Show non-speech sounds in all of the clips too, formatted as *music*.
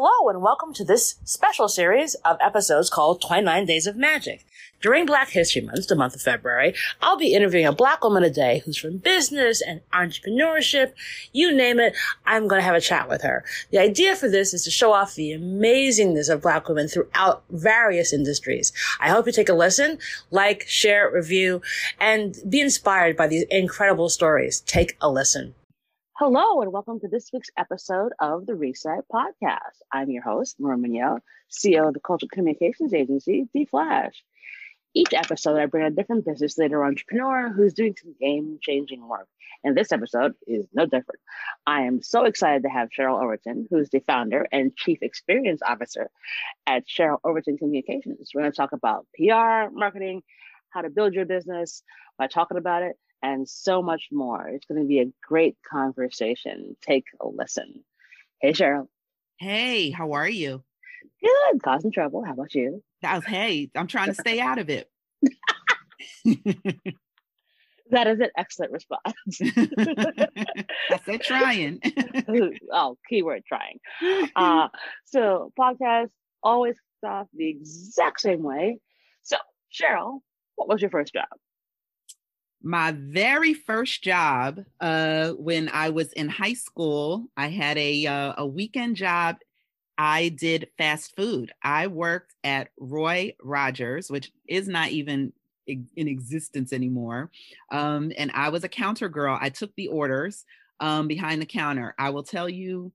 Hello and welcome to this special series of episodes called 29 Days of Magic. During Black History Month, the month of February, I'll be interviewing a black woman a day who's from business and entrepreneurship. You name it, I'm going to have a chat with her. The idea for this is to show off the amazingness of black women throughout various industries. I hope you take a listen, like, share, review, and be inspired by these incredible stories. Take a listen. Hello, and welcome to this week's episode of the Reset Podcast. I'm your host, Maureen Mignot, CEO of the Cultural Communications Agency, D Flash. Each episode, I bring a different business leader entrepreneur who's doing some game changing work. And this episode is no different. I am so excited to have Cheryl Overton, who's the founder and chief experience officer at Cheryl Overton Communications. We're going to talk about PR, marketing, how to build your business by talking about it and so much more. It's going to be a great conversation. Take a listen. Hey, Cheryl. Hey, how are you? Good. Causing trouble. How about you? Was, hey, I'm trying to stay out of it. *laughs* *laughs* that is an excellent response. I said trying. *laughs* oh, keyword trying. Uh, so podcast always off the exact same way. So, Cheryl, what was your first job? My very first job uh, when I was in high school, I had a uh, a weekend job. I did fast food. I worked at Roy Rogers, which is not even in existence anymore. Um, and I was a counter girl. I took the orders um, behind the counter. I will tell you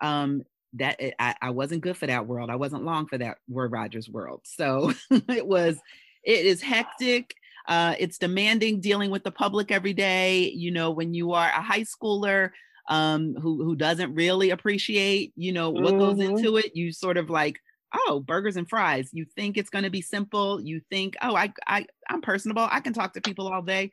um, that it, I, I wasn't good for that world. I wasn't long for that Roy Rogers world. So *laughs* it was, it is hectic uh, it's demanding dealing with the public every day. You know, when you are a high schooler um, who who doesn't really appreciate, you know, what mm-hmm. goes into it, you sort of like, oh, burgers and fries. You think it's going to be simple. You think, oh, I I I'm personable. I can talk to people all day.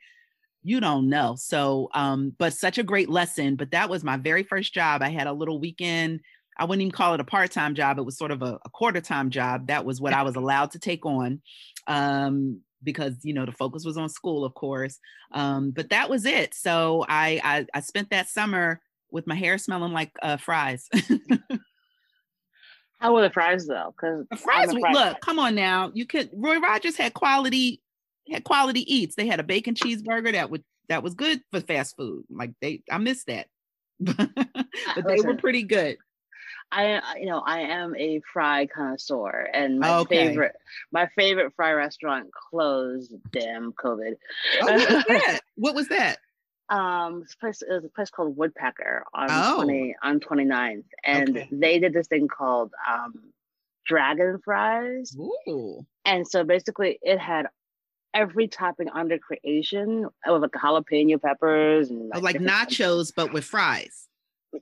You don't know. So, um, but such a great lesson. But that was my very first job. I had a little weekend. I wouldn't even call it a part-time job. It was sort of a, a quarter-time job. That was what I was allowed to take on. Um, because you know the focus was on school of course um, but that was it. So I, I, I spent that summer with my hair smelling like uh, fries. *laughs* How were the fries though? Because the fries, fries look come on now. You could roy rogers had quality had quality eats. They had a bacon cheeseburger that would that was good for fast food. Like they i missed that. *laughs* But they were pretty good I you know I am a fry connoisseur, and my okay. favorite my favorite fry restaurant closed. Damn COVID. Oh, what was *laughs* that? what was that? Um, this place it was a place called Woodpecker on oh. 20 on 29th, and okay. they did this thing called um, dragon fries. Ooh. And so basically, it had every topping under creation with like jalapeno peppers and like, oh, like nachos, but with fries.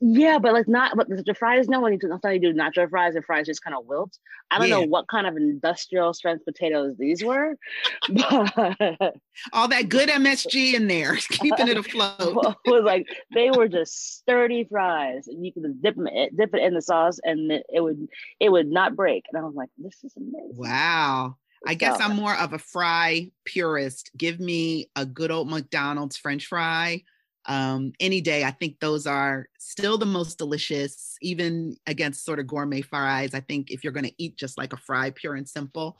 Yeah, but like not, but the fries. No, you do, sometimes you do nacho fries, and fries just kind of wilt. I don't yeah. know what kind of industrial strength potatoes these were, *laughs* but all that good MSG in there, *laughs* keeping it afloat. *laughs* was like they were just sturdy fries, and you could dip them, dip it in the sauce, and it, it would it would not break. And I was like, this is amazing. Wow. I guess I'm more of a fry purist. Give me a good old McDonald's French fry um, any day. I think those are still the most delicious, even against sort of gourmet fries. I think if you're going to eat just like a fry, pure and simple,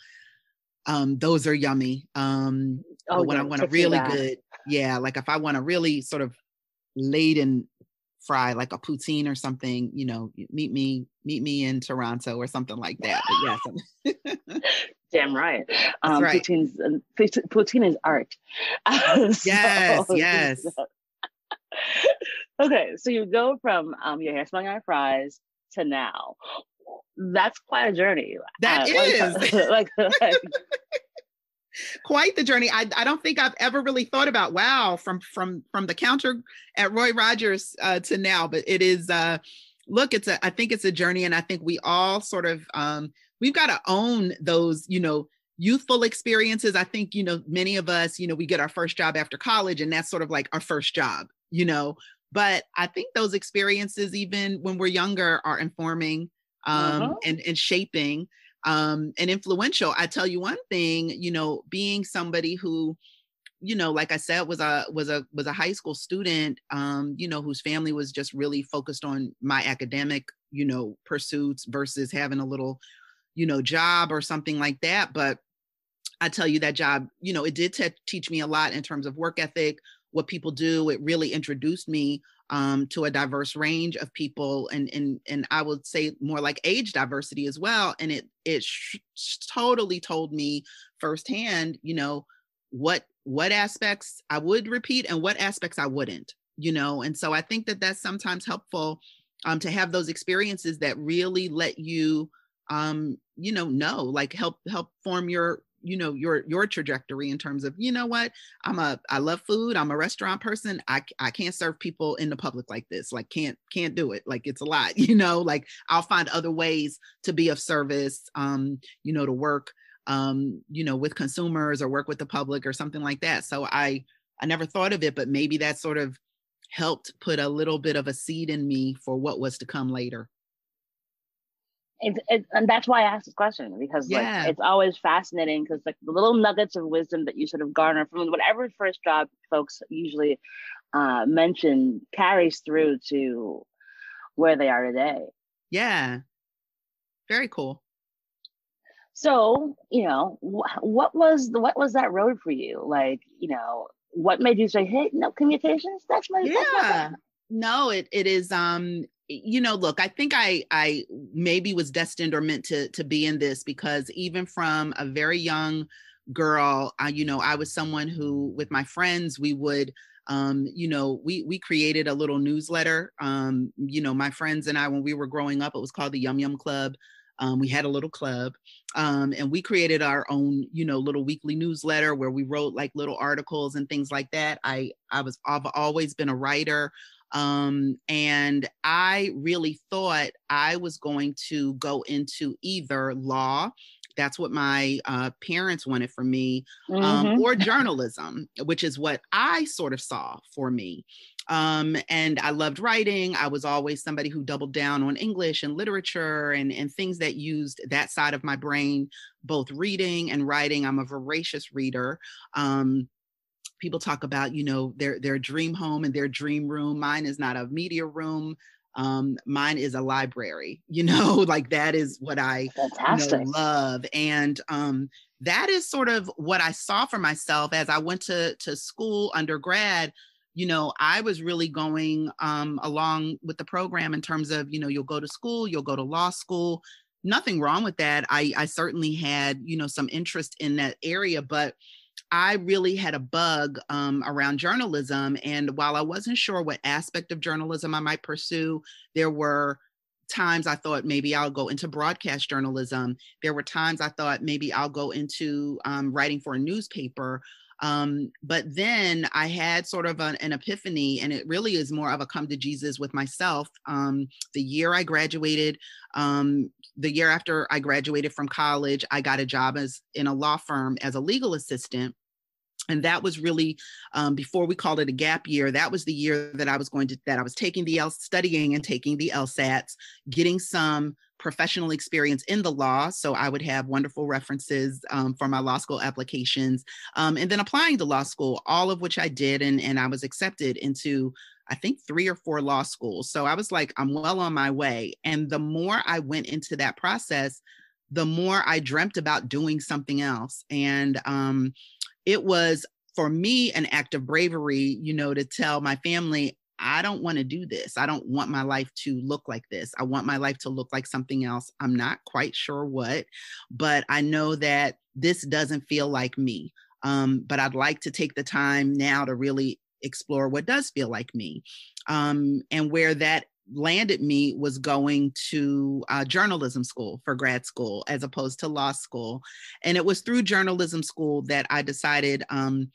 um, those are yummy. Um, oh, when yeah, I want a really good, yeah, like if I want a really sort of laden fry, like a poutine or something, you know, meet me, meet me in Toronto or something like that. But yes. *laughs* Damn right. Um, right. Poutine's, poutine is art. *laughs* yes, so, *laughs* yes. So, *laughs* okay, so you go from um, your hair smelling like fries to now. That's quite a journey. That uh, is *laughs* like, *laughs* like quite the journey. I, I don't think I've ever really thought about wow from from from the counter at Roy Rogers uh, to now, but it is uh, look, it's a I think it's a journey, and I think we all sort of um, we've got to own those, you know, youthful experiences. I think you know many of us, you know, we get our first job after college, and that's sort of like our first job, you know but i think those experiences even when we're younger are informing um, uh-huh. and, and shaping um, and influential i tell you one thing you know being somebody who you know, like I said, was a was a was a high school student, um, you know, whose family was just really focused on my academic, you know, pursuits versus having a little, you know, job or something like that. But I tell you that job, you know, it did t- teach me a lot in terms of work ethic, what people do. It really introduced me um, to a diverse range of people, and and and I would say more like age diversity as well. And it it sh- totally told me firsthand, you know, what what aspects I would repeat and what aspects I wouldn't. You know, and so I think that that's sometimes helpful um, to have those experiences that really let you um, you know know like help help form your you know your your trajectory in terms of you know what? I'm a i love food i'm a restaurant person i i can't serve people in the public like this like can't can't do it like it's a lot *laughs* you know like i'll find other ways to be of service um you know to work um you know with consumers or work with the public or something like that. So i i never thought of it but maybe that sort of helped put a little bit of a seed in me for what was to come later and that's why I asked this question because yeah. like it's always fascinating because like the little nuggets of wisdom that you sort of garner from whatever first job folks usually uh, mention carries through to where they are today. Yeah, very cool. So you know wh- what was the what was that road for you? Like you know what made you say, "Hey, no communications"? That's my yeah. That's my no, it it is um you know look i think i i maybe was destined or meant to to be in this because even from a very young girl I, you know i was someone who with my friends we would um, you know we we created a little newsletter. Um, you know my friends and i when we were growing up it was called the yum yum club. Um, we had a little club um, and we created our own you know little weekly newsletter where we wrote like little articles and things like that. I i was i've always been a writer um, and I really thought I was going to go into either law, that's what my uh, parents wanted for me, um, mm-hmm. or journalism, which is what I sort of saw for me. Um, and I loved writing. I was always somebody who doubled down on English and literature and, and things that used that side of my brain, both reading and writing. I'm a voracious reader. Um, people talk about you know their their dream home and their dream room. Mine is not a media room. Um mine is a library *laughs* you know like that is what i you know, love. And um that is sort of what i saw for myself as i went to to school undergrad. You know i was really going um along with the program in terms of you know you'll go to school you'll go to law school. Nothing wrong with that. I i certainly had you know some interest in that area but I really had a bug um, around journalism. And while I wasn't sure what aspect of journalism I might pursue, there were times I thought maybe I'll go into broadcast journalism. There were times I thought maybe I'll go into um, writing for a newspaper. Um, but then I had sort of an, an, epiphany, and it really is more of a come to Jesus with myself. Um, the year I graduated, um, the year after I graduated from college, I got a job as in a law firm as a legal assistant and that was really um, before we called it a gap year that was the year that i was going to that i was taking the L, studying and taking the lsats getting some professional experience in the law. So i would have wonderful references um, for my law school applications um, and then applying to law school all of which i did and, and i was accepted into i think three or four law schools. So i was like i'm well on my way. And the more i went into that process the more i dreamt about doing something else. And um, it was for me an act of bravery, you know, to tell my family, I don't want to do this. I don't want my life to look like this. I want my life to look like something else. I'm not quite sure what, but I know that this doesn't feel like me. Um, but I'd like to take the time now to really explore what does feel like me. Um, and where that landed me was going to uh, journalism school for grad school as opposed to law school. And it was through journalism school that I decided um,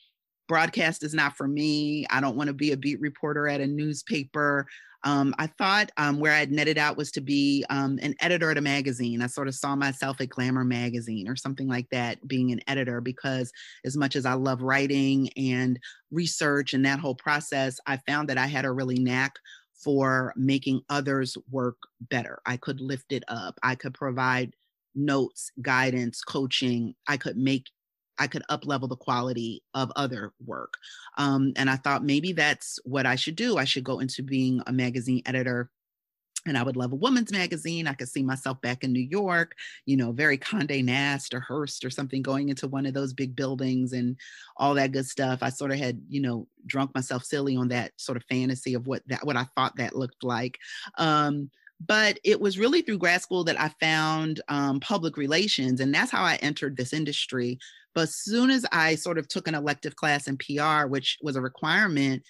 broadcast is not for me. I don't want to be a beat reporter at a newspaper. Um, I thought um, where I'd netted out was to be um, an editor at a magazine. I sort of saw myself at Glamour magazine or something like that, being an editor, because as much as I love writing and research and that whole process, I found that I had a really knack for making others work better. I could lift it up. I could provide notes, guidance, coaching. I could make I could up level the quality of other work. Um, and I thought maybe that's what I should do. I should go into being a magazine editor and I would love a woman's magazine. I could see myself back in New York, you know, very Condé Nast or Hearst or something, going into one of those big buildings and all that good stuff. I sort of had, you know, drunk myself silly on that sort of fantasy of what that what I thought that looked like. Um, but it was really through grad school that I found um, public relations, and that's how I entered this industry. But as soon as I sort of took an elective class in PR, which was a requirement,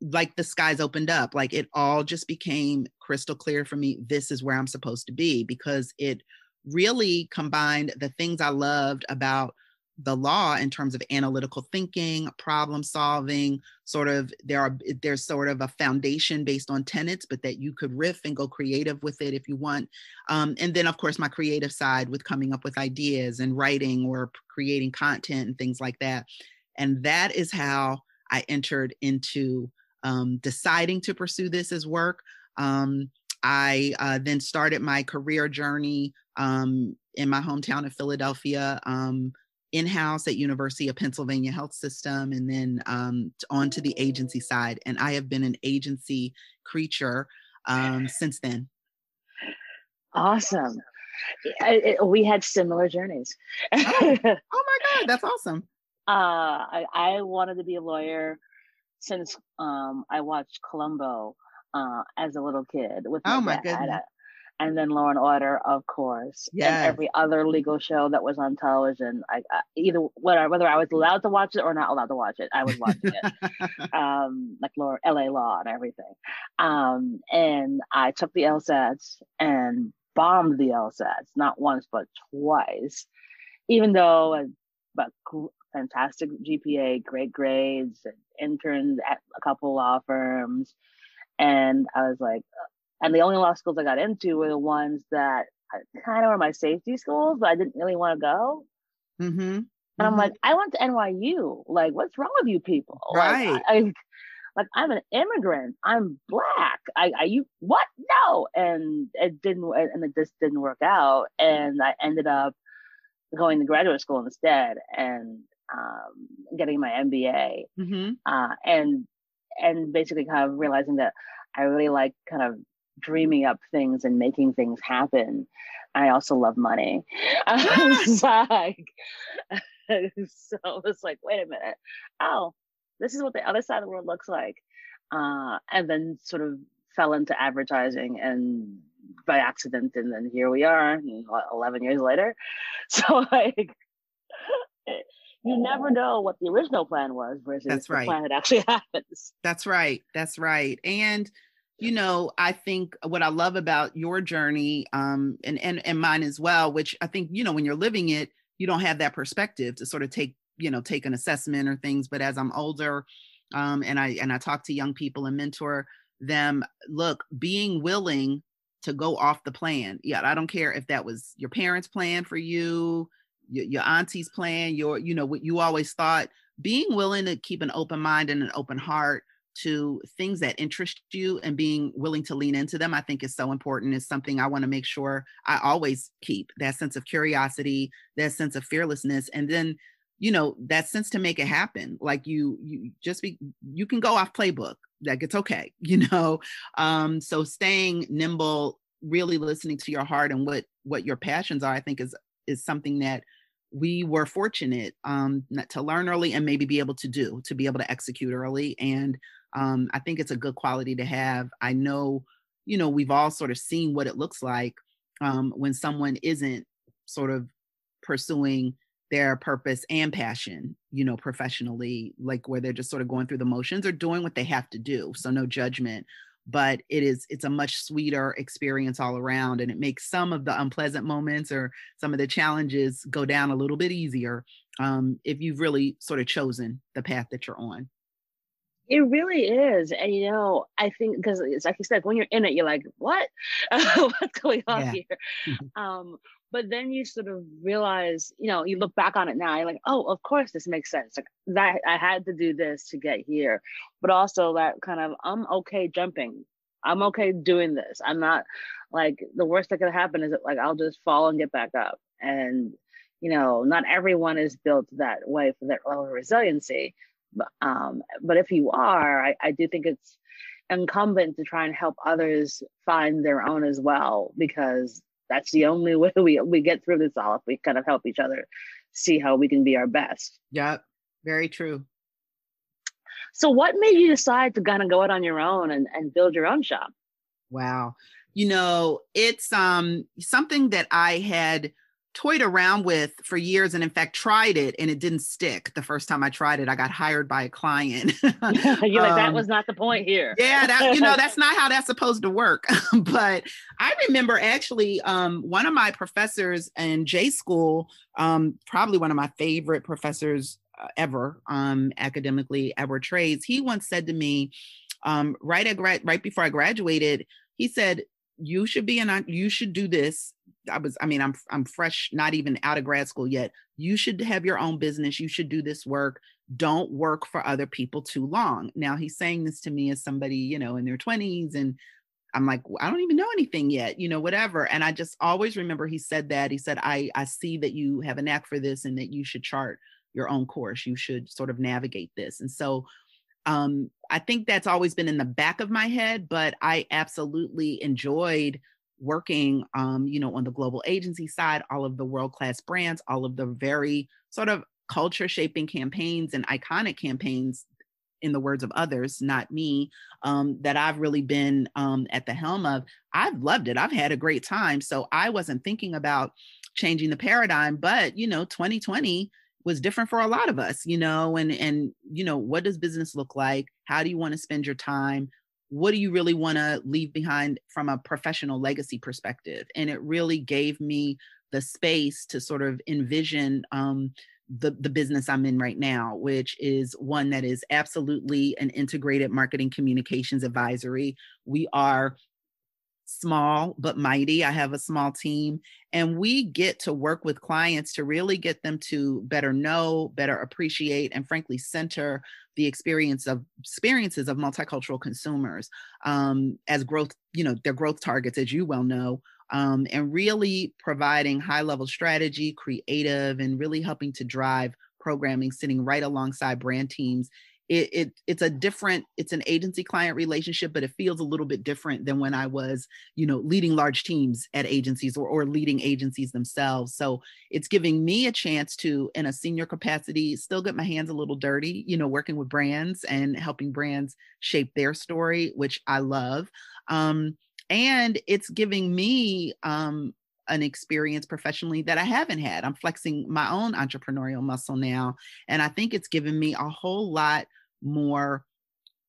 like the skies opened up like it all just became crystal clear for me this is where i'm supposed to be because it really combined the things i loved about the law in terms of analytical thinking problem solving sort of there are there's sort of a foundation based on tenets but that you could riff and go creative with it if you want um, and then of course my creative side with coming up with ideas and writing or creating content and things like that and that is how i entered into um, deciding to pursue this as work. Um, I uh, then started my career journey um, in my hometown of Philadelphia, um, in-house at University of Pennsylvania Health System, and then um, on to the agency side. And I have been an agency creature um, since then. Awesome. I, I, we had similar journeys. oh, *laughs* oh, my God, that's awesome. Uh, I, I wanted to be a lawyer since um, I watched Columbo uh, as a little kid with my, oh my dad. And then Law and Order, of course, yes. and every other legal show that was on television. I, I either whether whether I was allowed to watch it or not allowed to watch it, I was watching it. *laughs* um, like Law, L.A. Law and everything. Um, and I took the LSATs and bombed the LSATs, not once but twice. Even though, but fantastic GPA, great grades, and interned at a couple law firms. And I was like, uh, and the only law schools I got into were the ones that kind of were my safety schools, but I didn't really want to go. Mm-hmm. And mm-hmm. I'm like, I went to NYU. Like, what's wrong with you people? Right. Like, I, like I'm an immigrant. I'm black. I, I, you, what? No. And it didn't, and it just didn't work out. And I ended up going to graduate school instead. And um, getting my MBA, mm-hmm. uh, and and basically kind of realizing that I really like kind of dreaming up things and making things happen. I also love money. *laughs* like, *laughs* so it's like, wait a minute. Oh, this is what the other side of the world looks like. Uh, and then sort of fell into advertising and by accident. And then here we are 11 years later. *laughs* So like, you never know what the original plan was versus That's right. the plan that actually *laughs* happens. That's right. That's right. And you know, I think what I love about your journey, um, and and and mine as well, which I think you know when you're living it, you don't have that perspective to sort of take you know take an assessment or things. But as I'm older, um, and I and I talk to young people and mentor them, look, being willing to go off the plan. Yeah, I don't care if that was your parents' plan for you, your, your auntie's plan, your, you know, what you always thought, being willing to keep an open mind and an open heart to things that interest you and being willing to lean into them, I think is so important. Is something I want to make sure I always keep that sense of curiosity, that sense of fearlessness, and then you know that sense to make it happen. Like you, you just be you can go off playbook. Like it's okay, *laughs* you know. Um, so staying nimble, really listening to your heart and what what your passions are, I think is is something that we were fortunate um, to learn early and maybe be able to do to be able to execute early. And um, i think it's a good quality to have. I know you know we've all sort of seen what it looks like um, when someone isn't sort of pursuing their purpose and passion you know professionally like where they're just sort of going through the motions or doing what they have to do so no judgment but it is it's a much sweeter experience all around and it makes some of the unpleasant moments or some of the challenges go down a little bit easier um, if you've really sort of chosen the path that you're on it really is and you know i think because it's like you said when you're in it you're like what *laughs* what's going on yeah. here mm-hmm. um, but then you sort of realize you know you look back on it now you're like oh of course this makes sense like that i had to do this to get here but also that kind of i'm okay jumping i'm okay doing this i'm not like the worst that could happen is that like i'll just fall and get back up and you know, not everyone is built that way for that level of resiliency. But, um, but if you are, I, I do think it's incumbent to try and help others find their own as well, because that's the only way we, we get through this all if we kind of help each other see how we can be our best. yeah very true. So, what made you decide to kind of go out on your own and, and build your own shop? Wow. You know, it's um something that I had toyed around with for years and in fact tried it and it didn't stick. The first time i tried it i got hired by a client. *laughs* You're like that um, was not the point here. yeah that you know that's *laughs* not how that's supposed to work. *laughs* But i remember actually um, one of my professors in j school um, probably one of my favorite professors uh, ever um, academically edward trades he once said to me um, right at right before i graduated he said you should be an you should do this i was i mean i'm i'm fresh not even out of grad school yet. You should have your own business. You should do this work. Don't work for other people too long. Now he's saying this to me as somebody you know in their 20s and i'm like i don't even know anything yet you know whatever. And i just always remember he said that. He said i i see that you have a knack for this and that you should chart your own course. You should sort of navigate this. And so um, I think that's always been in the back of my head, but I absolutely enjoyed working, um, you know, on the global agency side, all of the world class brands, all of the very sort of culture shaping campaigns and iconic campaigns, in the words of others, not me, um, that I've really been um, at the helm of. I've loved it. I've had a great time. So I wasn't thinking about changing the paradigm, but, you know, 2020 was different for a lot of us you know and and you know what does business look like how do you want to spend your time what do you really want to leave behind from a professional legacy perspective and it really gave me the space to sort of envision um, the, the business I'm in right now, which is one that is absolutely an integrated marketing communications advisory. We are small but mighty. I have a small team, and we get to work with clients to really get them to better know, better appreciate, and frankly, center the experience of experiences of multicultural consumers um, as growth, you know, their growth targets, as you well know. Um, and really providing high level strategy, creative, and really helping to drive programming sitting right alongside brand teams it, it it's a different it's an agency client relationship but it feels a little bit different than when i was you know leading large teams at agencies or, or leading agencies themselves. So it's giving me a chance to in a senior capacity still get my hands a little dirty you know working with brands and helping brands shape their story which i love. Um, and it's giving me um, an experience professionally that I haven't had. I'm flexing my own entrepreneurial muscle now. And I think it's given me a whole lot more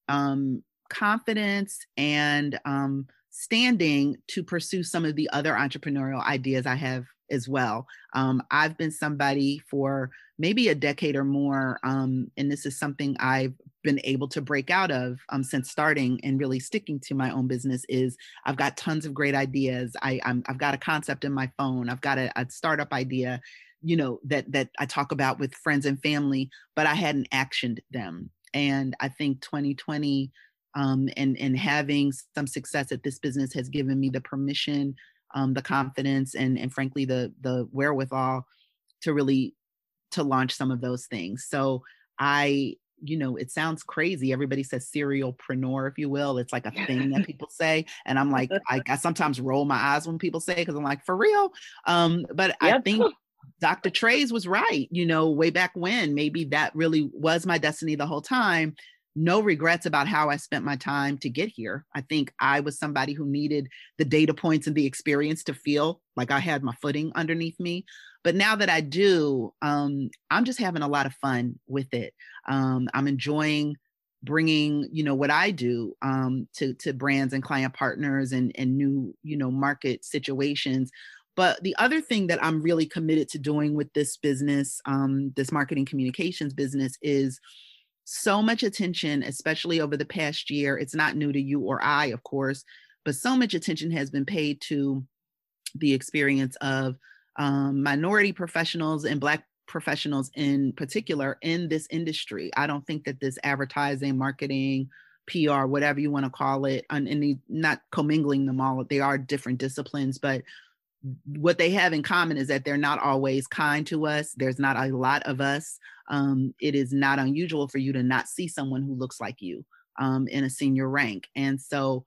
um, confidence and um, standing to pursue some of the other entrepreneurial ideas I have as well. Um, I've been somebody for maybe a decade or more, um, and this is something I've been able to break out of um, since starting and really sticking to my own business. Is I've got tons of great ideas. I, i have got a concept in my phone. I've got a, a startup idea, you know, that that I talk about with friends and family, but I hadn't actioned them. And I think 2020 um, and and having some success at this business has given me the permission, um, the confidence, and and frankly the the wherewithal to really to launch some of those things. So I you know, it sounds crazy. Everybody says serialpreneur, if you will. It's like a thing that people say. And I'm like, *laughs* I, I sometimes roll my eyes when people say because I'm like, for real. Um, but yep. I think Dr. Trades was right, you know, way back when. Maybe that really was my destiny the whole time. No regrets about how I spent my time to get here. I think I was somebody who needed the data points and the experience to feel like I had my footing underneath me. But now that I do, um, I'm just having a lot of fun with it. Um, I'm enjoying bringing you know what i do um, to to brands and client partners and and new you know market situations but the other thing that I'm really committed to doing with this business, um, this marketing communications business, is so much attention, especially over the past year. It's not new to you or I, of course, but so much attention has been paid to the experience of um, minority professionals and Black professionals in particular in this industry. I don't think that this advertising, marketing, PR, whatever you want to call it, and, and not commingling them all, they are different disciplines, but what they have in common is that they're not always kind to us. There's not a lot of us. Um, it is not unusual for you to not see someone who looks like you um, in a senior rank. And so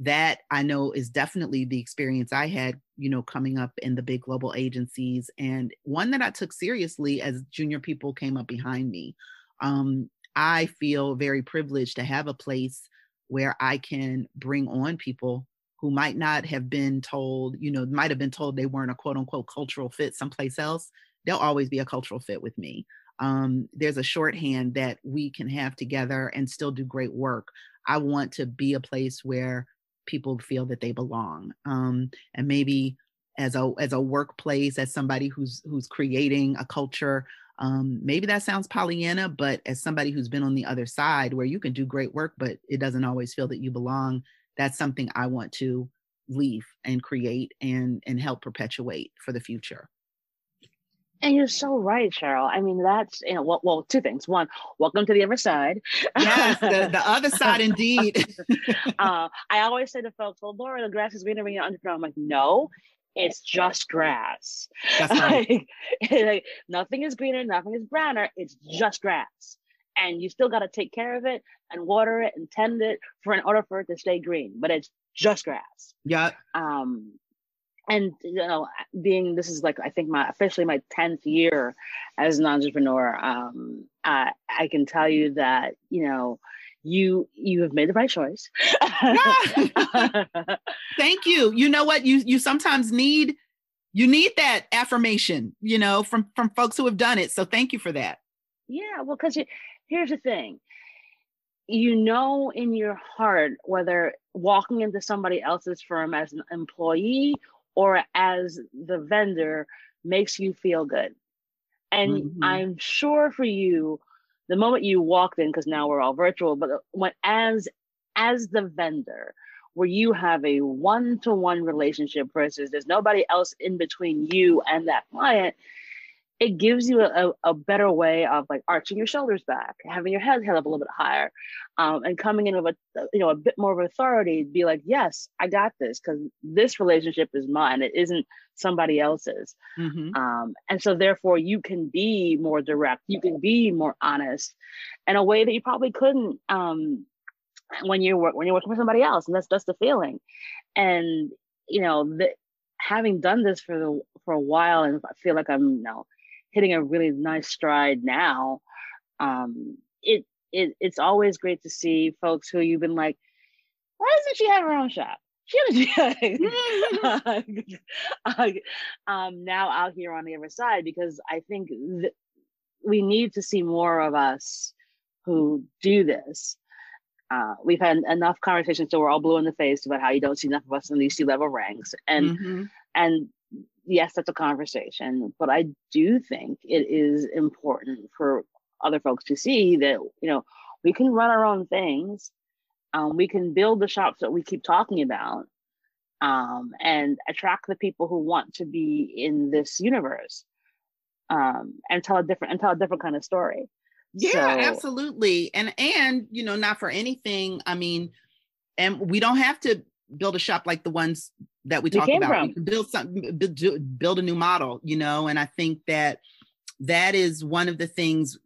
that I know is definitely the experience I had, you know, coming up in the big global agencies, and one that I took seriously as junior people came up behind me. Um, I feel very privileged to have a place where I can bring on people who might not have been told, you know, might have been told they weren't a quote unquote cultural fit someplace else. They'll always be a cultural fit with me. Um, there's a shorthand that we can have together and still do great work. I want to be a place where people feel that they belong. Um, and maybe as a as a workplace, as somebody who's who's creating a culture, um, maybe that sounds Pollyanna, but as somebody who's been on the other side where you can do great work, but it doesn't always feel that you belong, that's something I want to leave and create and and help perpetuate for the future. And you're so right, Cheryl. I mean, that's you know, well, well two things. One, welcome to the other side. Yes, the, the other *laughs* side, indeed. *laughs* uh, I always say to folks, "Well, Laura, the grass is greener when you're underground." I'm like, no, it's just grass. That's *laughs* right. like, nothing is greener, nothing is browner. It's just grass, and you still got to take care of it and water it and tend it for in order for it to stay green. But it's just grass. Yeah. Um, and you know being this is like i think my officially my 10th year as an entrepreneur um i i can tell you that you know you you have made the right choice *laughs* thank you you know what you you sometimes need you need that affirmation you know from from folks who have done it so thank you for that yeah well because here's the thing you know in your heart whether walking into somebody else's firm as an employee or as the vendor makes you feel good. And mm-hmm. I'm sure for you, the moment you walked in, because now we're all virtual, but when as as the vendor, where you have a one-to-one relationship versus there's nobody else in between you and that client, it gives you a, a better way of like arching your shoulders back, having your head held up a little bit higher, um, and coming in with a you know a bit more of authority. Be like, yes, I got this because this relationship is mine. It isn't somebody else's. Mm-hmm. Um, and so therefore, you can be more direct. You can be more honest in a way that you probably couldn't um, when you work when you're working for somebody else. And that's just the feeling. And you know the, having done this for the for a while and I feel like I'm you know hitting a really nice stride now. Um, it it it's always great to see folks who you've been like, why doesn't she have her own shop? *laughs* She *laughs* *laughs* um, now out here on the other side because I think th- we need to see more of us who do this. Uh, we've had enough conversations so we're all blue in the face about how you don't see enough of us in these C-level ranks, and mm-hmm. and yes, that's a conversation, but I do think it is important for other folks to see that, you know, we can run our own things. Um, we can build the shops that we keep talking about um, and attract the people who want to be in this universe um, and tell a different and tell a different kind of story. Yeah, so, absolutely. And and you know, not for anything. I mean, and we don't have to build a shop like the ones that we talk about. build something, build, build a new model, you know. And I think that that is one of the things.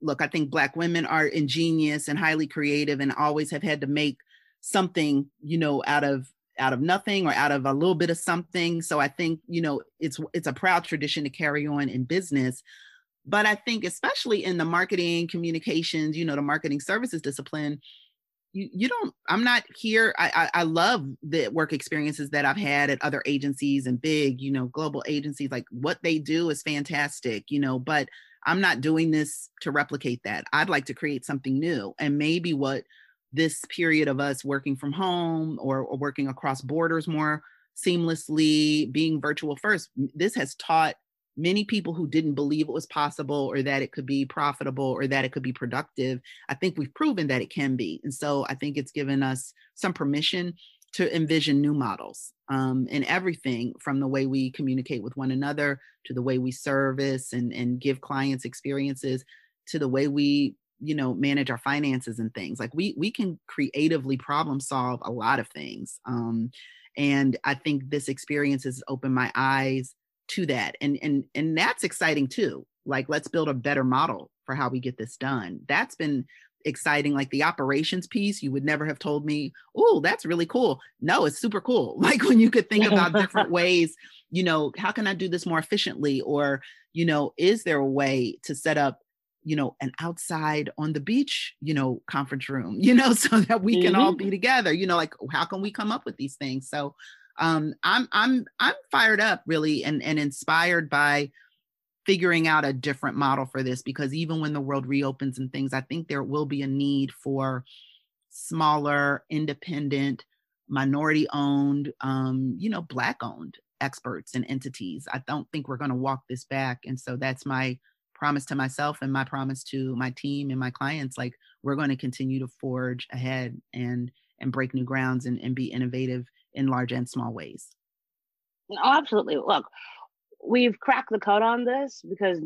Look, I think Black women are ingenious and highly creative, and always have had to make something, you know, out of out of nothing or out of a little bit of something. So I think you know it's it's a proud tradition to carry on in business. But I think especially in the marketing communications, you know, the marketing services discipline, you, you don't i'm not here I, I, I love the work experiences that i've had at other agencies and big you know global agencies like what they do is fantastic you know but i'm not doing this to replicate that. I'd like to create something new and maybe what this period of us working from home or, or working across borders more seamlessly being virtual first this has taught many people who didn't believe it was possible or that it could be profitable or that it could be productive i think we've proven that it can be. And so i think it's given us some permission to envision new models um, in everything from the way we communicate with one another to the way we service and, and give clients experiences to the way we you know manage our finances and things. Like we we can creatively problem solve a lot of things um, And I think this experience has opened my eyes to that. And and and that's exciting too. Like let's build a better model for how we get this done. That's been exciting like the operations piece you would never have told me oh that's really cool no it's super cool *laughs* like when you could think about different *laughs* ways you know how can i do this more efficiently or you know is there a way to set up you know an outside on the beach you know conference room *laughs* you know so that we can mm-hmm. all be together you know like how can we come up with these things so um i'm i'm i'm fired up really and and inspired by figuring out a different model for this because even when the world reopens and things i think there will be a need for smaller independent minority owned um you know black owned experts and entities. I don't think we're going to walk this back and so that's my promise to myself and my promise to my team and my clients like we're going to continue to forge ahead and and break new grounds and, and be innovative in large and small ways oh absolutely look we've cracked the code on this because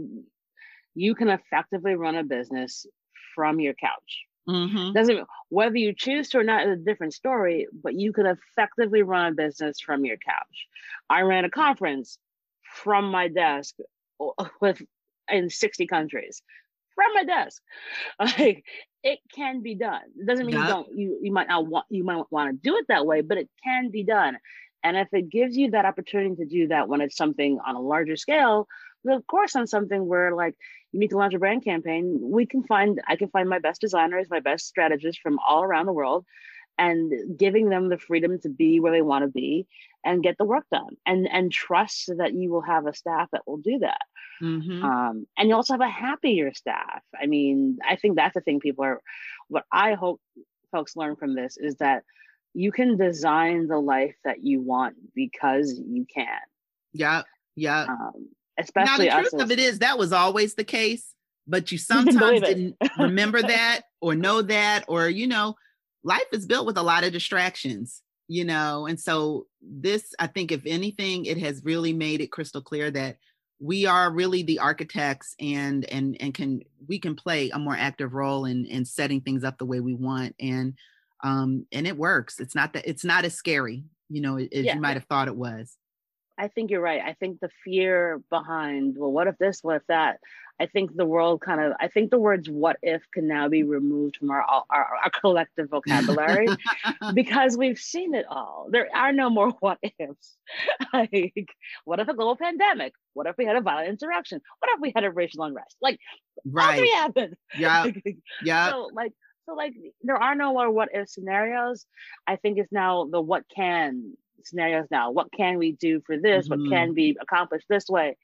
you can effectively run a business from your couch Mm-hmm. Doesn't whether you choose to or not is a different story, but you can effectively run a business from your couch. I ran a conference from my desk *laughs* with in 60 countries from my desk. *laughs* Like it can be done. It doesn't mean yeah. you don't you you might not want you might want to do it that way, but it can be done. And if it gives you that opportunity to do that when it's something on a larger scale, then of course on something where like you need to launch a brand campaign, we can find I can find my best designers, my best strategists from all around the world and giving them the freedom to be where they want to be and get the work done and and trust that you will have a staff that will do that. Mm-hmm. um, and you also have a happier staff. I mean i think that's the thing people are what i hope folks learn from this is that you can design the life that you want because you can. Yeah yeah um, especially now the truth of it is that was always the case but you *laughs* sometimes didn't remember *laughs* that or know that or you know life is built with a lot of distractions you know and so this i think if anything it has really made it crystal clear that we are really the architects and and and can we can play a more active role in in setting things up the way we want and um and it works. It's not that it's not as scary you know as yeah. you might have thought it was. I think you're right. I think the fear behind well what if this what if that I think the world kind of, I think the words what if can now be removed from our, our, our collective vocabulary *laughs* because we've seen it all. There are no more *laughs* what ifs. like, what if a global pandemic? What if we had a violent insurrection? What if we had a racial unrest? Like, right. all happened. Yeah. *laughs* yeah. So, like, so like there are no more what if scenarios. I think it's now the what can scenarios now. What can we do for this? Mm-hmm. What can be accomplished this way?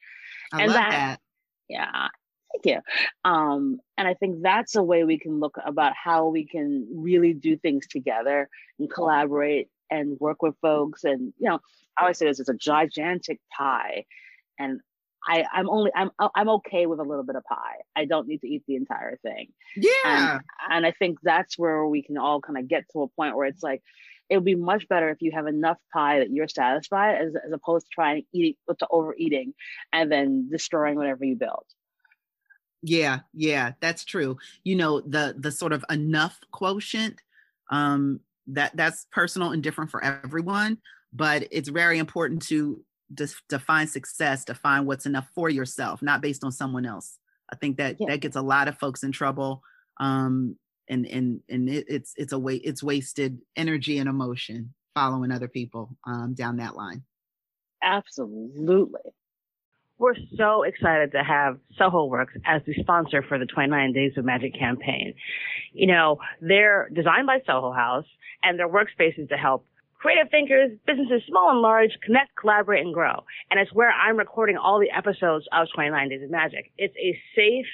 I and that, that, yeah Thank you. Um, and I think that's a way we can look about how we can really do things together and collaborate and work with folks. And you know, I always say this: it's a gigantic pie, and I, I'm only I'm I'm okay with a little bit of pie. I don't need to eat the entire thing. Yeah. And, and I think that's where we can all kind of get to a point where it's like it would be much better if you have enough pie that you're satisfied as, as opposed to trying to eat to overeating and then destroying whatever you build. Yeah, yeah, that's true. You know, the the sort of enough quotient, um, that that's personal and different for everyone, but it's very important to just define success, define what's enough for yourself, not based on someone else. I think that yeah. that gets a lot of folks in trouble. Um, and and and it, it's it's a way it's wasted energy and emotion following other people um, down that line. Absolutely. We're so excited to have Soho Works as the sponsor for the 29 Days of Magic campaign. You know, they're designed by Soho House and their workspaces to help creative thinkers, businesses small and large, connect, collaborate, and grow. And it's where I'm recording all the episodes of 29 Days of Magic. It's a safe,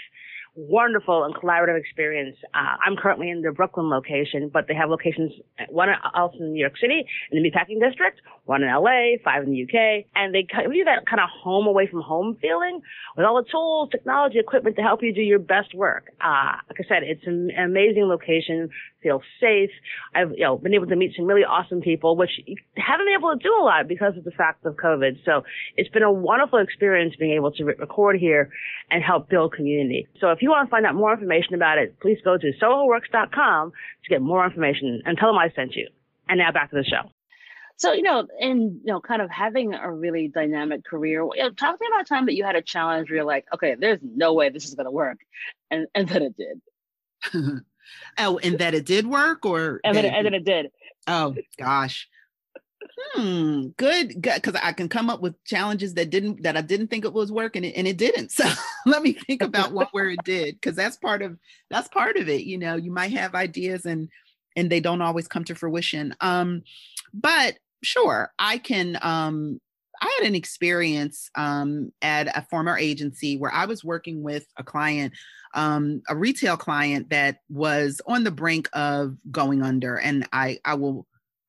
wonderful and collaborative experience. Uh, I'm currently in the Brooklyn location, but they have locations, one else in New York City in the Meatpacking District, one in LA, five in the UK, and they give you that kind of home away from home feeling with all the tools, technology, equipment to help you do your best work. Uh, like I said, it's an amazing location, feel safe. I've, you know, been able to meet some really awesome people, which haven't been able to do a lot because of the fact of COVID. So it's been a wonderful experience being able to re- record here and help build community. So if you want to find out more information about it, please go to sohoworks.com to get more information and tell them I sent you. And now back to the show. So, you know, and, you know, kind of having a really dynamic career, you know, talk to me about a time that you had a challenge where you're like, okay, there's no way this is going to work. And, and then it did. *laughs* oh, and that it did work or? And then, it, and then it did. Oh, gosh. Hmm, good. Because I can come up with challenges that didn't that I didn't think it was working, and it didn't. *laughs* So let me think about what where it did, because that's part of that's part of it. You know, you might have ideas and and they don't always come to fruition. Um, but sure, I can. Um, I had an experience um, at a former agency where I was working with a client, um, a retail client that was on the brink of going under, and I I will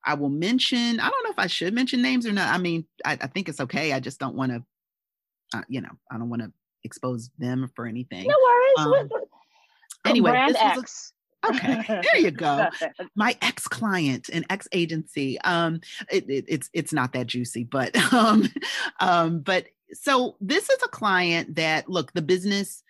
I will mention. I don't know if I should mention names or not. I mean, I, I think it's okay. I just don't want to, uh, you know, I don't want to expose them for anything. No worries. Um, anyway, brand X. Okay, there you go. *laughs* My ex client, an ex agency. Um, it, it, it's it's not that juicy, but *laughs* um, um, but so this is a client that look the business,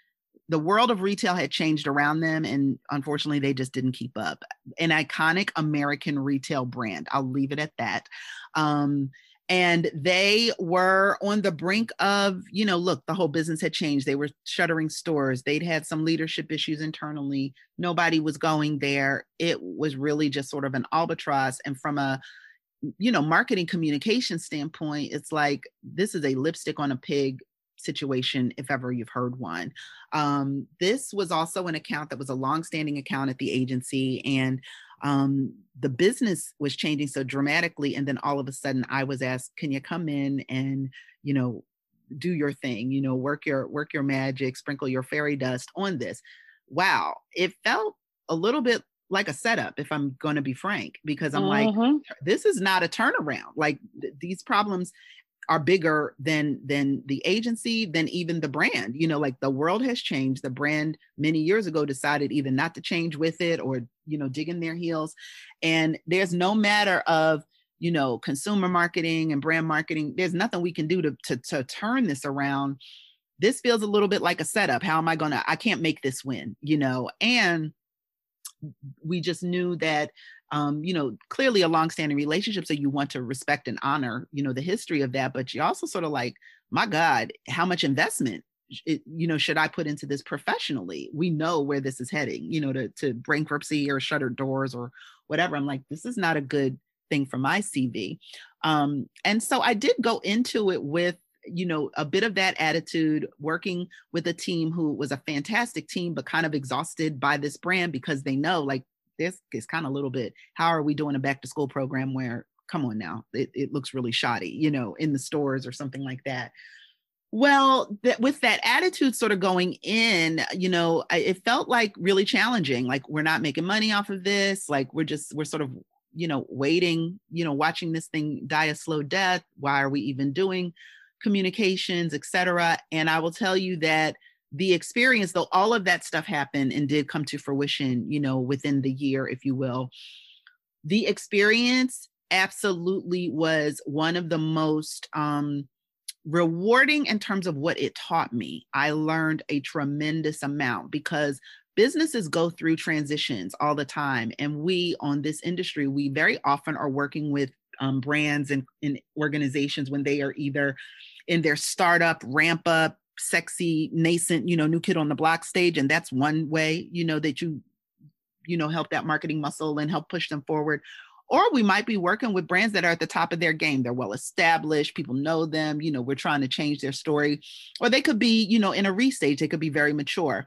the world of retail had changed around them, and unfortunately, they just didn't keep up. An iconic American retail brand. I'll leave it at that. Um, and they were on the brink of you know look the whole business had changed they were shuttering stores they'd had some leadership issues internally nobody was going there it was really just sort of an albatross and from a you know marketing communication standpoint it's like this is a lipstick on a pig situation if ever you've heard one um, this was also an account that was a long-standing account at the agency and um, the business was changing so dramatically and then all of a sudden i was asked can you come in and you know do your thing you know work your work your magic sprinkle your fairy dust on this wow it felt a little bit like a setup if i'm going to be frank because i'm mm-hmm. like this is not a turnaround like th- these problems are bigger than than the agency than even the brand you know like the world has changed. The brand many years ago decided either not to change with it or you know dig in their heels. And there's no matter of you know consumer marketing and brand marketing there's nothing we can do to to, to turn this around. This feels a little bit like a setup. How am i gonna i can't make this win you know? And we just knew that um, you know, clearly a long-standing relationship, so you want to respect and honor, you know, the history of that. But you also sort of like, my God, how much investment, it, you know, should I put into this professionally? We know where this is heading, you know, to to bankruptcy or shuttered doors or whatever. I'm like, this is not a good thing for my CV. Um, and so I did go into it with you know a bit of that attitude working with a team who was a fantastic team but kind of exhausted by this brand because they know like this is kind of a little bit how are we doing a back to school program where come on now it, it looks really shoddy you know in the stores or something like that? Well with that attitude sort of going in you know I, it felt like really challenging like we're not making money off of this like we're just we're sort of you know waiting you know watching this thing die a slow death why are we even doing communications etc and i will tell you that the experience though all of that stuff happened and did come to fruition you know within the year if you will the experience absolutely was one of the most um rewarding in terms of what it taught me. I learned a tremendous amount because businesses go through transitions all the time and we on this industry we very often are working with um, brands and, and organizations when they are either in their startup ramp up sexy nascent you know new kid on the block stage and that's one way you know that you you know help that marketing muscle and help push them forward. Or we might be working with brands that are at the top of their game. They're well established people know them you know we're trying to change their story. Or they could be you know in a restage they could be very mature.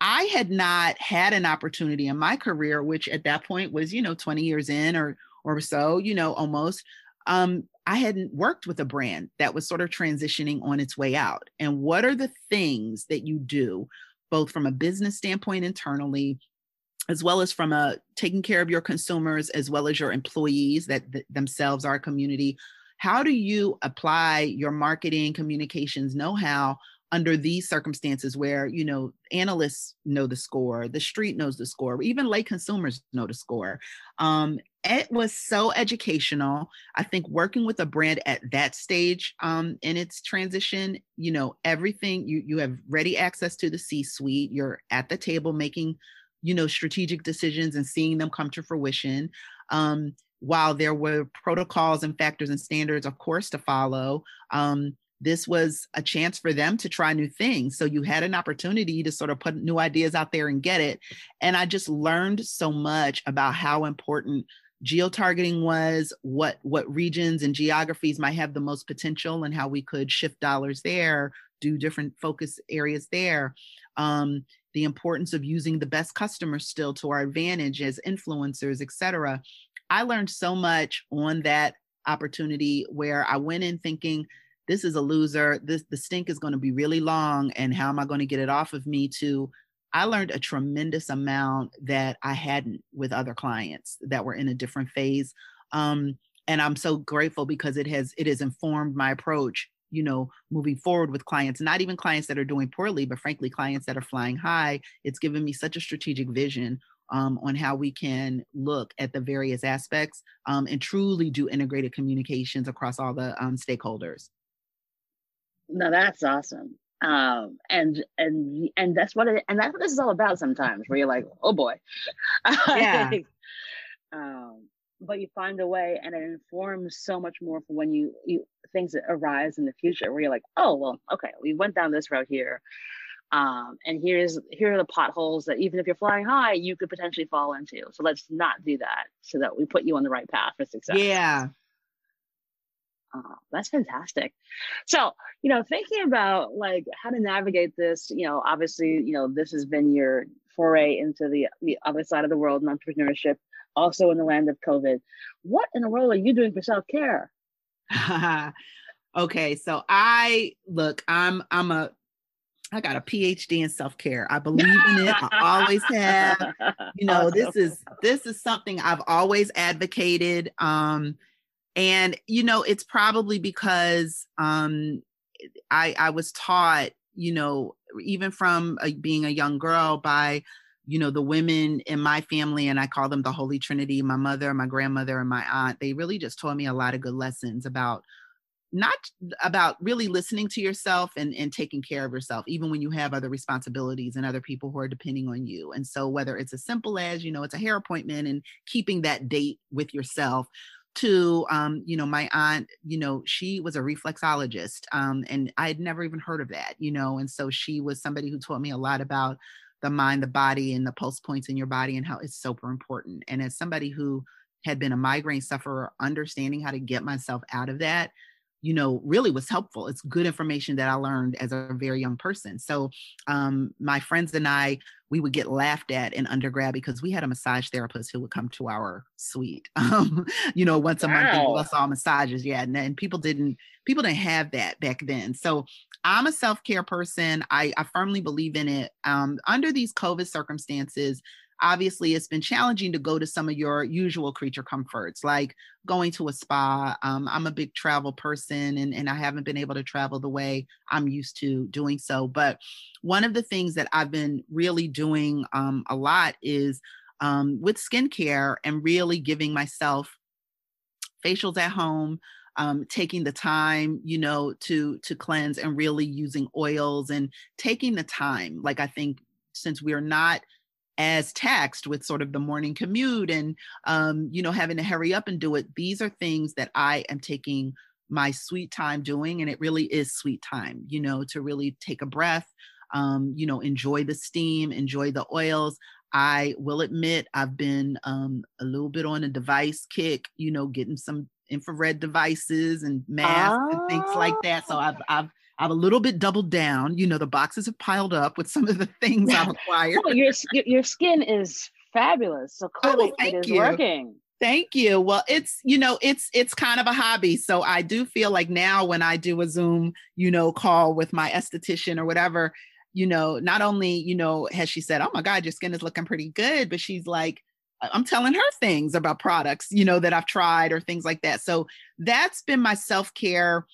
I had not had an opportunity in my career which at that point was you know 20 years in or or so you know almost um I hadn't worked with a brand that was sort of transitioning on its way out. And what are the things that you do, both from a business standpoint internally, as well as from a taking care of your consumers, as well as your employees that th- themselves are a community? How do you apply your marketing communications know how under these circumstances where you know analysts know the score the street knows the score even lay consumers know the score um, it was so educational i think working with a brand at that stage um, in its transition you know everything you you have ready access to the c suite you're at the table making you know strategic decisions and seeing them come to fruition um, while there were protocols and factors and standards, of course, to follow, um, this was a chance for them to try new things. So you had an opportunity to sort of put new ideas out there and get it. And I just learned so much about how important geo-targeting was, what what regions and geographies might have the most potential and how we could shift dollars there, do different focus areas there. Um, the importance of using the best customers still to our advantage as influencers, et cetera. I learned so much on that opportunity where I went in thinking, this is a loser. This the stink is going to be really long, and how am I going to get it off of me? To I learned a tremendous amount that I hadn't with other clients that were in a different phase. Um, and I'm so grateful because it has it has informed my approach you know moving forward with clients not even clients that are doing poorly but frankly clients that are flying high it's given me such a strategic vision um, on how we can look at the various aspects um, and truly do integrated communications across all the um, stakeholders. No, that's awesome. Um, and and and that's what it and that's what this is all about sometimes where you're like, oh boy. Yeah. *laughs* um, but you find a way and it informs so much more for when you, you things that arise in the future where you're like, oh well, okay, we went down this route here. Um, and here's here are the potholes that even if you're flying high, you could potentially fall into. So let's not do that, so that we put you on the right path for success. Yeah, uh, that's fantastic. So you know, thinking about like how to navigate this, you know, obviously, you know, this has been your foray into the the other side of the world, and entrepreneurship, also in the land of COVID. What in the world are you doing for self care? *laughs* okay, so I look, I'm I'm a I got a PhD in self-care. I believe in it. I always have. You know, this is *laughs* this is something I've always advocated. Um, and you know, it's probably because um I I was taught, you know, even from a, being a young girl by you know the women in my family and i call them the holy trinity my mother my grandmother and my aunt they really just taught me a lot of good lessons about not about really listening to yourself and, and taking care of yourself, even when you have other responsibilities and other people who are depending on you. And so, whether it's as simple as, you know, it's a hair appointment and keeping that date with yourself, to um, you know my aunt you know she was a reflexologist um, and i had never even heard of that you know and so she was somebody who taught me a lot about the mind the body and the pulse points in your body and how it's super important and as somebody who had been a migraine sufferer understanding how to get myself out of that you know, really was helpful. It's good information that I learned as a very young person. So, um, my friends and I, we would get laughed at in undergrad because we had a massage therapist who would come to our suite, *laughs* um, you know, once a wow. month and give us all massages. Yeah, and, and people didn't people didn't have that back then. So, I'm a self care person. I, I firmly believe in it. Um, under these COVID circumstances, obviously it's been challenging to go to some of your usual creature comforts like going to a spa. Um, i'm a big travel person and, and i haven't been able to travel the way i'm used to doing so. But one of the things that i've been really doing um, a lot is um, with skincare and really giving myself facials at home um, taking the time you know to to cleanse and really using oils and taking the time. Like i think since we're not as taxed with sort of the morning commute and um, you know having to hurry up and do it. These are things that i am taking my sweet time doing and it really is sweet time you know to really take a breath um, you know enjoy the steam enjoy the oils. I will admit i've been um, a little bit on a device kick you know getting some infrared devices and masks oh. and things like that. So i've i've I've a little bit doubled down. You know, the boxes have piled up with some of the things I've acquired. well, your, your skin is fabulous. So oh, clearly oh, it is you. working. Thank you. Well, it's, you know, it's it's kind of a hobby. So I do feel like now when I do a Zoom, you know, call with my esthetician or whatever, you know, not only, you know, has she said, "Oh my god, your skin is looking pretty good," but she's like I'm telling her things about products, you know, that I've tried or things like that. So that's been my self-care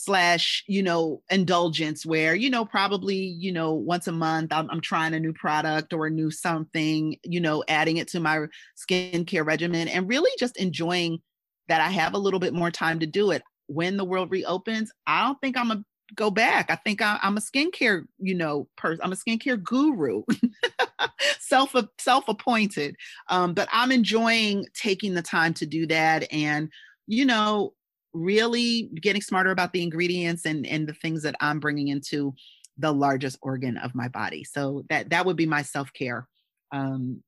slash you know indulgence where you know probably you know once a month I'm, I'm, trying a new product or a new something you know adding it to my skincare regimen and really just enjoying that i have a little bit more time to do it when the world reopens i don't think i'm a go back. I think I, am a skincare, you know, person. I'm a skincare guru, *laughs* self self appointed. Um, but I'm enjoying taking the time to do that, and you know, really getting smarter about the ingredients and and the things that I'm bringing into the largest organ of my body. So that that would be my self care um,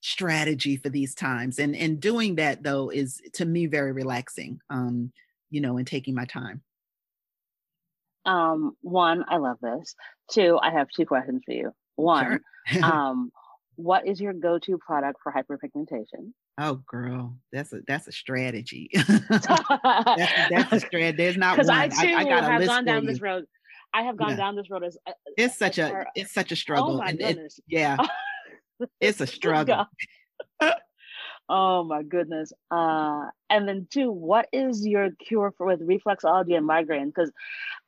strategy for these times. And and doing that though is to me very relaxing. Um, you know, and taking my time. Um, one, I love this. Two, I have two questions for you. One, sure. *laughs* um, what is your go-to product for hyperpigmentation? Oh, girl, that's a that's a strategy. *laughs* that's, a, *laughs* that's a strategy. There's not one. I too I, I got have gone down you. this road. I have gone yeah. down this road as uh, it's such a it's such a struggle. Oh my and goodness. It, yeah, *laughs* it's a struggle. Oh my goodness. Uh, and then two, what is your cure for with reflexology and migraine? Because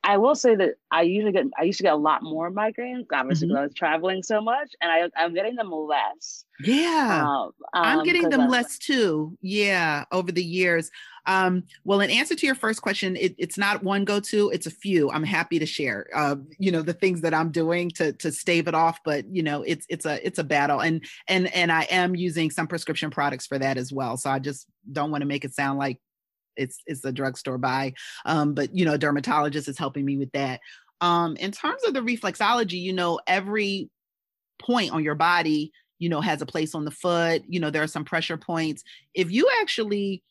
I will say that I usually get I used to get a lot more migraines, obviously mm-hmm. because I was traveling so much, and I I'm getting them less. Yeah, um, I'm getting them less too. Yeah, over the years. Um, well, in answer to your first question, it, it's not one go-to; it's a few. I'm happy to share. Uh, you know, the things that I'm doing to to stave it off, but you know, it's it's a it's a battle, and and and I am using some prescription products for that as well. So I just don't want to make it sound like it's it's a drugstore buy. Um, but you know, a dermatologist is helping me with that. Um, in terms of the reflexology, you know, every point on your body, you know, has a place on the foot. You know, there are some pressure points. If you actually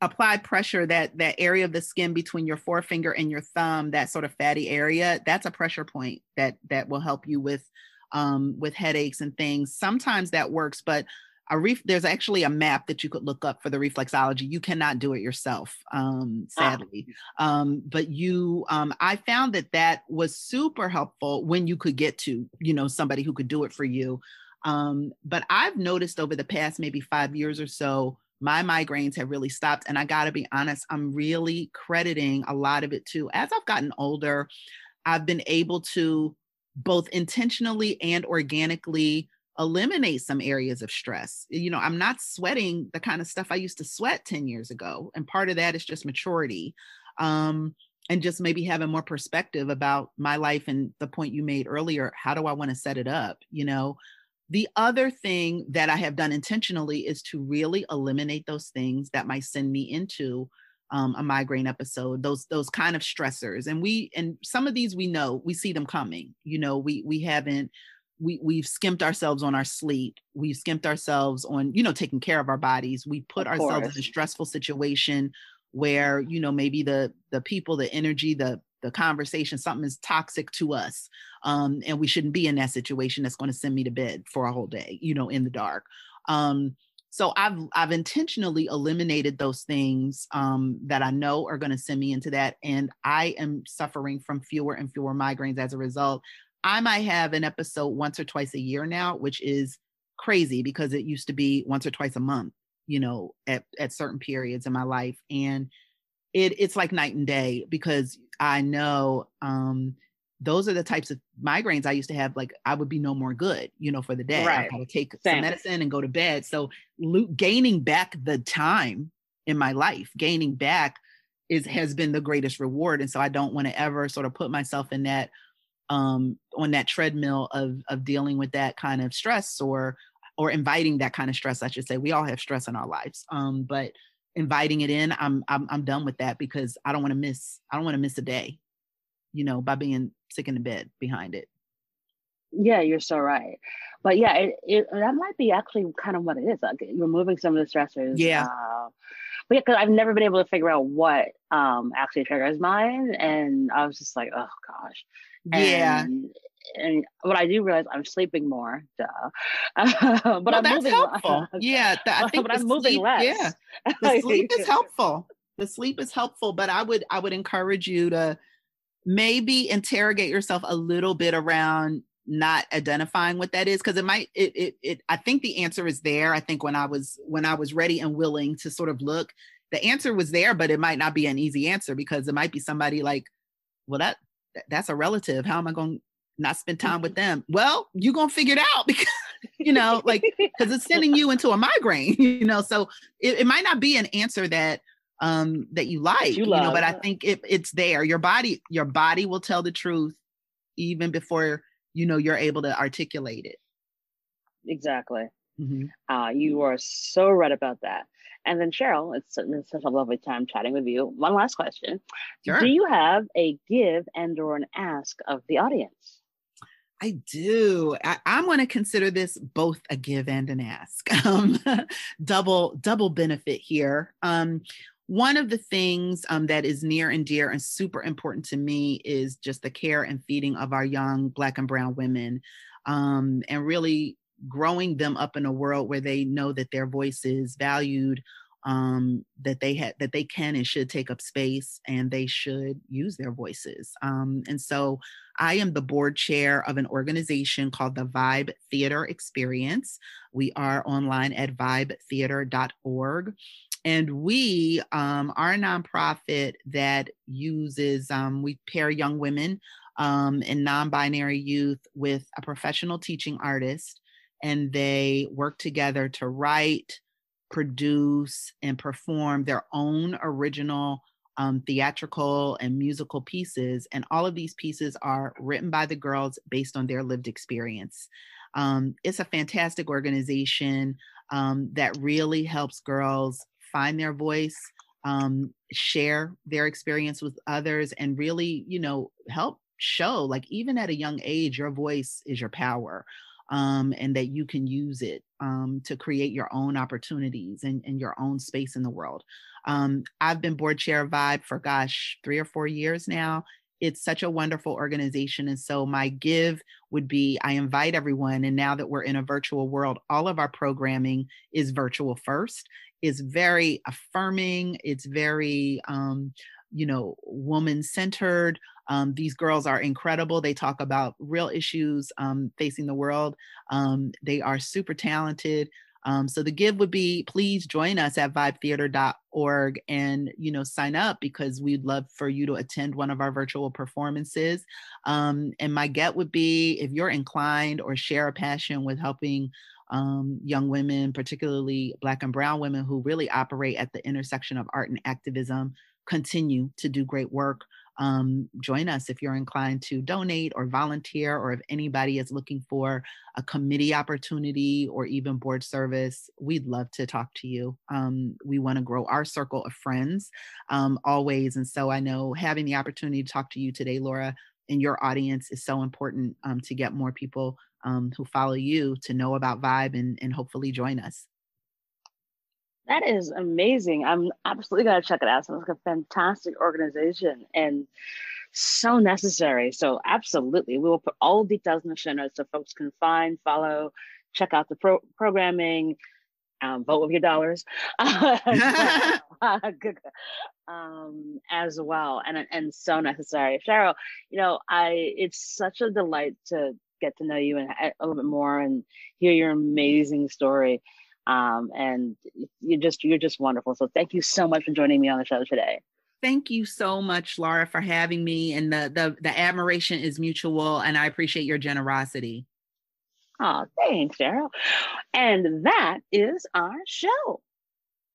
apply pressure that that area of the skin between your forefinger and your thumb that sort of fatty area that's a pressure point that that will help you with um with headaches and things sometimes that works but a ref- there's actually a map that you could look up for the reflexology you cannot do it yourself um ah. sadly ah. um but you um i found that that was super helpful when you could get to you know somebody who could do it for you um but i've noticed over the past maybe five years or so my migraines have really stopped and i got to be honest i'm really crediting a lot of it to as i've gotten older i've been able to both intentionally and organically eliminate some areas of stress. You know, I'm not sweating the kind of stuff I used to sweat 10 years ago. And part of that is just maturity. Um, and just maybe having more perspective about my life and the point you made earlier how do i want to set it up you know the other thing that i have done intentionally is to really eliminate those things that might send me into um, a migraine episode those those kind of stressors and we and some of these we know we see them coming you know we we haven't we we've skimped ourselves on our sleep we've skimped ourselves on you know taking care of our bodies we put ourselves in a stressful situation where you know maybe the the people the energy the the conversation something is toxic to us um and we shouldn't be in that situation that's going to send me to bed for a whole day you know in the dark. Um so i've i've intentionally eliminated those things um that i know are going to send me into that and i am suffering from fewer and fewer migraines as a result I might have an episode once or twice a year now, which is crazy because it used to be once or twice a month, you know, at, at certain periods in my life. And it it's like night and day because I know um those are the types of migraines I used to have. Like I would be no more good, you know, for the day. Right. I to take Same. some medicine and go to bed. So gaining back the time in my life, gaining back is has been the greatest reward. And so I don't want to ever sort of put myself in that um, on that treadmill of of dealing with that kind of stress or or inviting that kind of stress i should say. We all have stress in our lives um, but inviting it in i'm i'm, I'm done with that because i don't want to miss i don't want to miss a day you know by being sick in the bed behind it. Yeah you're so right. But yeah it, it that might be actually kind of what it is like removing some of the stressors yeah. uh, but yeah, because I've never been able to figure out what um actually triggers mine, and I was just like, oh gosh, yeah. And, and what I do realize I'm sleeping more, duh. *laughs* but well, I'm that's moving helpful. Yeah, I *laughs* think but I'm moving less. Yeah, the *laughs* sleep is helpful. The sleep is helpful, but I would I would encourage you to maybe interrogate yourself a little bit around not identifying what that is because it might it, it it I think the answer is there. I think when I was when I was ready and willing to sort of look, the answer was there, but it might not be an easy answer because it might be somebody like, well, that that's a relative. How am I going to not spend time with *laughs* them? Well, you're going to figure it out *laughs* because, you know, like, *laughs* because it's sending you into a migraine, you know, so it, it might not be an answer that um that you like you, you know but i think it, it's there. Your body your body will tell the truth even before you know you're able to articulate it. Exactly mm-hmm. uh, you are so right about that and then cheryl it's, it's, such a lovely time chatting with you one last question sure. do you have a give and or an ask of the audience I do. I, am going to consider this both a give and an ask. *laughs* Um, double double benefit here. Um, one of the things um, that is near and dear and super important to me is just the care and feeding of our young Black and Brown women, um, and really growing them up in a world where they know that their voice is valued, um, that they had that they can and should take up space, and they should use their voices. Um, and so, I am the board chair of an organization called the Vibe Theater Experience. We are online at vibetheater.org. And we um, are a nonprofit that uses, um, we pair young women um, and non binary youth with a professional teaching artist, and they work together to write, produce, and perform their own original um, theatrical and musical pieces. And all of these pieces are written by the girls based on their lived experience. Um, it's a fantastic organization um, that really helps girls find their voice, um, share their experience with others, and really, you know, help show like even at a young age, your voice is your power. Um, and that you can use it um, to create your own opportunities and, and, your own space in the world. Um, I've been board chair of Vibe for gosh, three or four years now. It's such a wonderful organization. And so my give would be I invite everyone. And now that we're in a virtual world, all of our programming is virtual first is very affirming. It's very, um, you know, woman centered. Um, these girls are incredible. They talk about real issues um, facing the world. Um, they are super talented. Um, so the give would be please join us at vibetheater.org and you know sign up because we'd love for you to attend one of our virtual performances. Um, and my get would be if you're inclined or share a passion with helping um, young women, particularly Black and Brown women who really operate at the intersection of art and activism, continue to do great work. Um, join us if you're inclined to donate or volunteer, or if anybody is looking for a committee opportunity or even board service, we'd love to talk to you. Um, we want to grow our circle of friends um, always. And so I know having the opportunity to talk to you today, Laura, and your audience is so important um, to get more people um, who follow you to know about Vibe and, and hopefully join us. That is amazing. I'm absolutely going to check it out. Sounds like a fantastic organization and so necessary. So, absolutely. We will put all details in the show notes so folks can find, follow, check out the pro- programming, um, vote with your dollars *laughs* *laughs* um, as well. And, and so necessary. Cheryl, you know, I it's such a delight to get to know you and a little bit more and hear your amazing story. Um, and you're just you're just wonderful. So thank you so much for joining me on the show today. Thank you so much, Laura, for having me. And the the, the admiration is mutual, and I appreciate your generosity. Oh, thanks, Cheryl. And that is our show.